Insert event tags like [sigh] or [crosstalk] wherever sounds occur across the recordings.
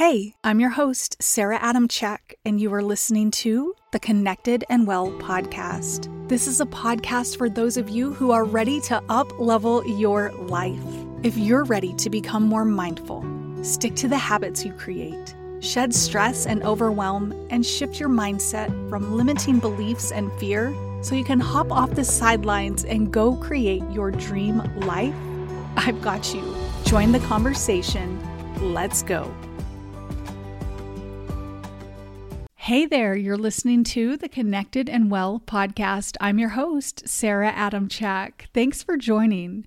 Hey, I'm your host, Sarah Adamchak, and you are listening to the Connected and Well podcast. This is a podcast for those of you who are ready to up level your life. If you're ready to become more mindful, stick to the habits you create, shed stress and overwhelm, and shift your mindset from limiting beliefs and fear so you can hop off the sidelines and go create your dream life, I've got you. Join the conversation. Let's go. Hey there, you're listening to the Connected and Well podcast. I'm your host, Sarah Adamchak. Thanks for joining.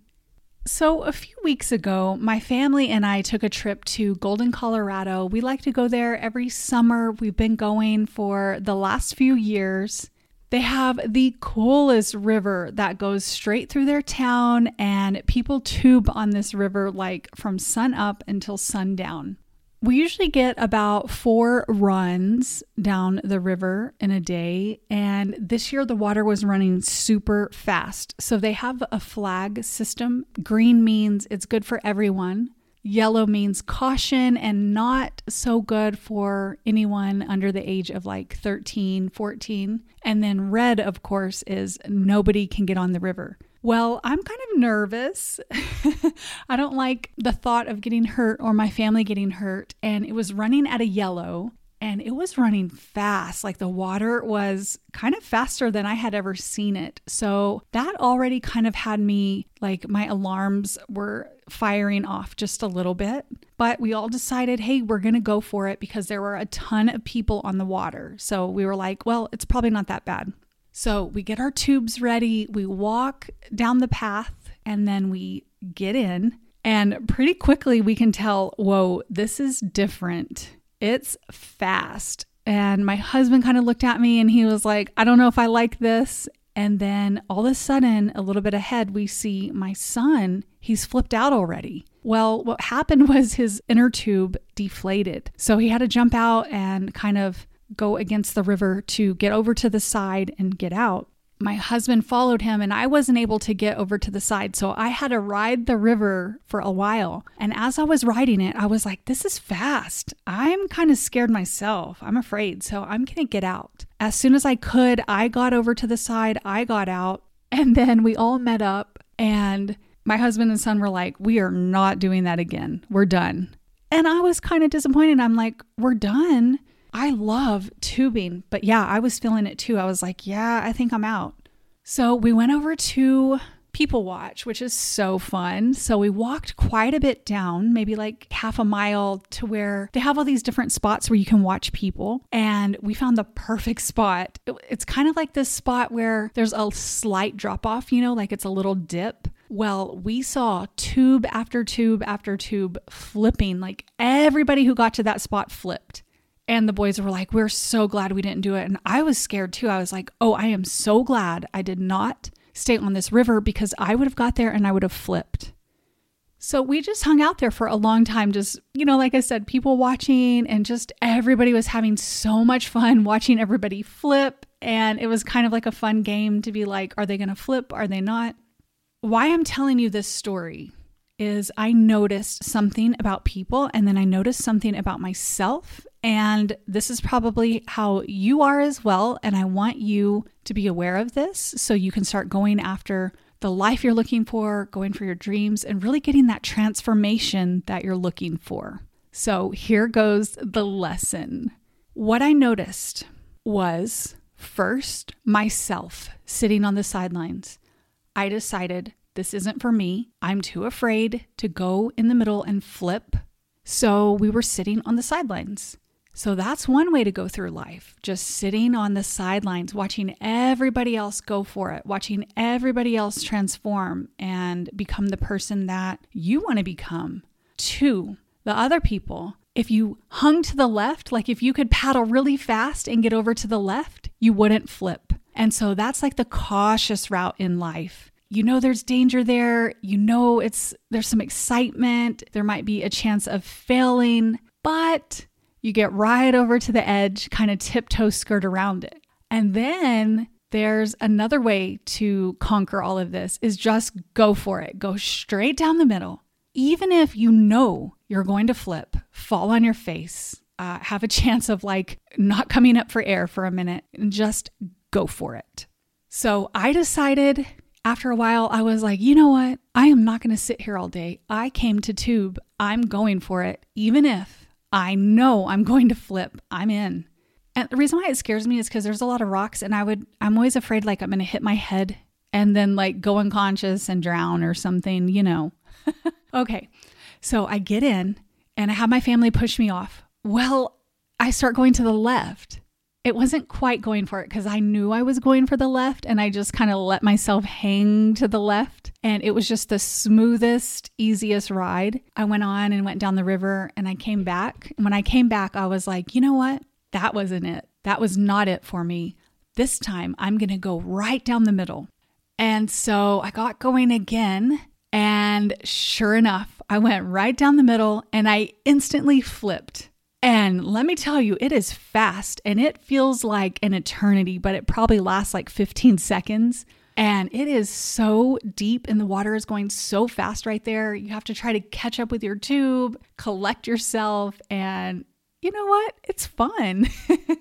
So, a few weeks ago, my family and I took a trip to Golden, Colorado. We like to go there every summer. We've been going for the last few years. They have the coolest river that goes straight through their town, and people tube on this river like from sun up until sundown. We usually get about four runs down the river in a day, and this year the water was running super fast. So they have a flag system. Green means it's good for everyone, yellow means caution and not so good for anyone under the age of like 13, 14. And then red, of course, is nobody can get on the river. Well, I'm kind of nervous. [laughs] I don't like the thought of getting hurt or my family getting hurt. And it was running at a yellow and it was running fast. Like the water was kind of faster than I had ever seen it. So that already kind of had me like my alarms were firing off just a little bit. But we all decided, hey, we're going to go for it because there were a ton of people on the water. So we were like, well, it's probably not that bad. So we get our tubes ready, we walk down the path, and then we get in. And pretty quickly, we can tell, whoa, this is different. It's fast. And my husband kind of looked at me and he was like, I don't know if I like this. And then all of a sudden, a little bit ahead, we see my son. He's flipped out already. Well, what happened [laughs] was his inner tube deflated. So he had to jump out and kind of go against the river to get over to the side and get out. My husband followed him, and I wasn't able to get over to the side. So I had to ride the river for a while. And as I was riding it, I was like, this is fast. I'm kind of scared myself. I'm afraid. So I'm going to get out. As soon as I could, I got over to the side, I got out, and then we all met up. And my husband and son were like, we are not doing that again. We're done. And I was kind of disappointed. I'm like, we're done. I love tubing, but yeah, I was feeling it too. I was like, yeah, I think I'm out. So we went over to People Watch, which is so fun. So we walked quite a bit down, maybe like half a mile to where they have all these different spots where you can watch people. And we found the perfect spot. It's kind of like this spot where there's a slight drop off, you know, like it's a little dip. Well, we saw tube after tube after tube flipping. Like everybody who got to that spot flipped. And the boys were like, We're so glad we didn't do it. And I was scared too. I was like, Oh, I am so glad I did not stay on this river because I would have got there and I would have flipped. So we just hung out there for a long time, just, you know, like I said, people watching and just everybody was having so much fun watching everybody flip. And it was kind of like a fun game to be like, Are they going to flip? Are they not? Why I'm telling you this story is I noticed something about people and then I noticed something about myself. And this is probably how you are as well. And I want you to be aware of this so you can start going after the life you're looking for, going for your dreams, and really getting that transformation that you're looking for. So here goes the lesson. What I noticed was first myself sitting on the sidelines. I decided this isn't for me. I'm too afraid to go in the middle and flip. So we were sitting on the sidelines. So that's one way to go through life, just sitting on the sidelines, watching everybody else go for it, watching everybody else transform and become the person that you want to become. Two, the other people, if you hung to the left, like if you could paddle really fast and get over to the left, you wouldn't flip. And so that's like the cautious route in life you know there's danger there, you know it's there's some excitement, there might be a chance of failing, but you get right over to the edge, kind of tiptoe skirt around it. And then there's another way to conquer all of this is just go for it. Go straight down the middle. even if you know you're going to flip, fall on your face, uh, have a chance of like not coming up for air for a minute, and just go for it. So I decided after a while, I was like, you know what? I am not going to sit here all day. I came to tube. I'm going for it. Even if I know I'm going to flip, I'm in. And the reason why it scares me is because there's a lot of rocks, and I would, I'm always afraid like I'm going to hit my head and then like go unconscious and drown or something, you know. [laughs] okay. So I get in and I have my family push me off. Well, I start going to the left it wasn't quite going for it because I knew I was going for the left and I just kind of let myself hang to the left. And it was just the smoothest, easiest ride. I went on and went down the river and I came back. And when I came back, I was like, you know what? That wasn't it. That was not it for me. This time I'm going to go right down the middle. And so I got going again. And sure enough, I went right down the middle and I instantly flipped. And let me tell you, it is fast and it feels like an eternity, but it probably lasts like 15 seconds. And it is so deep, and the water is going so fast right there. You have to try to catch up with your tube, collect yourself, and you know what? It's fun.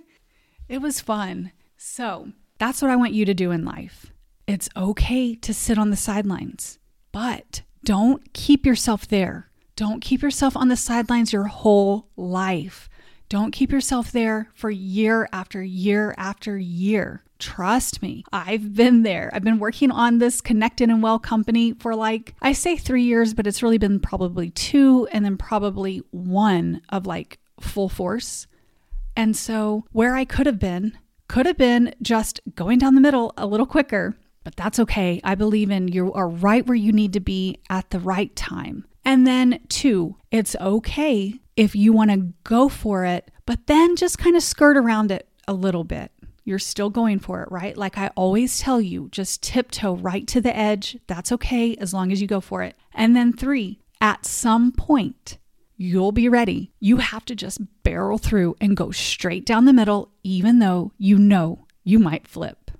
[laughs] it was fun. So that's what I want you to do in life. It's okay to sit on the sidelines, but don't keep yourself there. Don't keep yourself on the sidelines your whole life. Don't keep yourself there for year after year after year. Trust me, I've been there. I've been working on this Connected and Well company for like, I say three years, but it's really been probably two and then probably one of like full force. And so, where I could have been, could have been just going down the middle a little quicker, but that's okay. I believe in you are right where you need to be at the right time. And then, two, it's okay if you want to go for it, but then just kind of skirt around it a little bit. You're still going for it, right? Like I always tell you, just tiptoe right to the edge. That's okay as long as you go for it. And then, three, at some point, you'll be ready. You have to just barrel through and go straight down the middle, even though you know you might flip.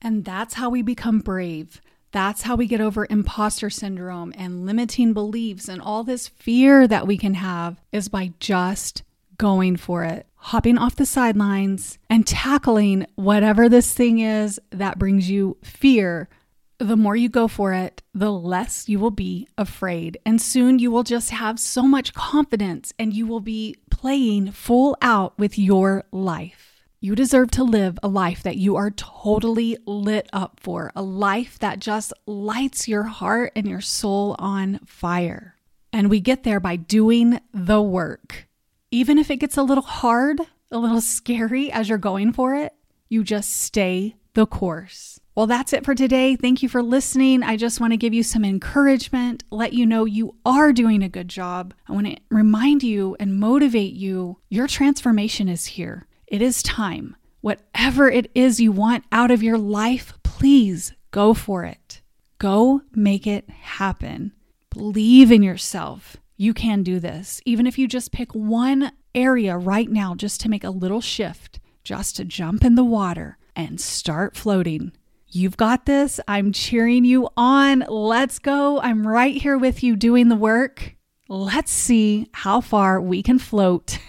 And that's how we become brave. That's how we get over imposter syndrome and limiting beliefs and all this fear that we can have is by just going for it, hopping off the sidelines and tackling whatever this thing is that brings you fear. The more you go for it, the less you will be afraid. And soon you will just have so much confidence and you will be playing full out with your life. You deserve to live a life that you are totally lit up for, a life that just lights your heart and your soul on fire. And we get there by doing the work. Even if it gets a little hard, a little [laughs] scary as you're going for it, you just stay the course. Well, that's it for today. Thank you for listening. I just want to give you some encouragement, let you know you are doing a good job. I want to remind you and motivate you your transformation is here. It is time. Whatever it is you want out of your life, please go for it. Go make it happen. Believe in yourself. You can do this. Even if you just pick one area right now, just to make a little shift, just to jump in the water and start floating. You've got this. I'm cheering you on. Let's go. I'm right here with you doing the work. Let's see how far we can float. [laughs]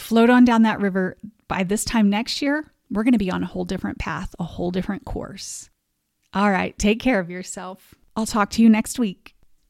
float on down that river. By this time next year, we're going to be on a whole different path, a whole different course. All right, take care of yourself. I'll talk to you next week.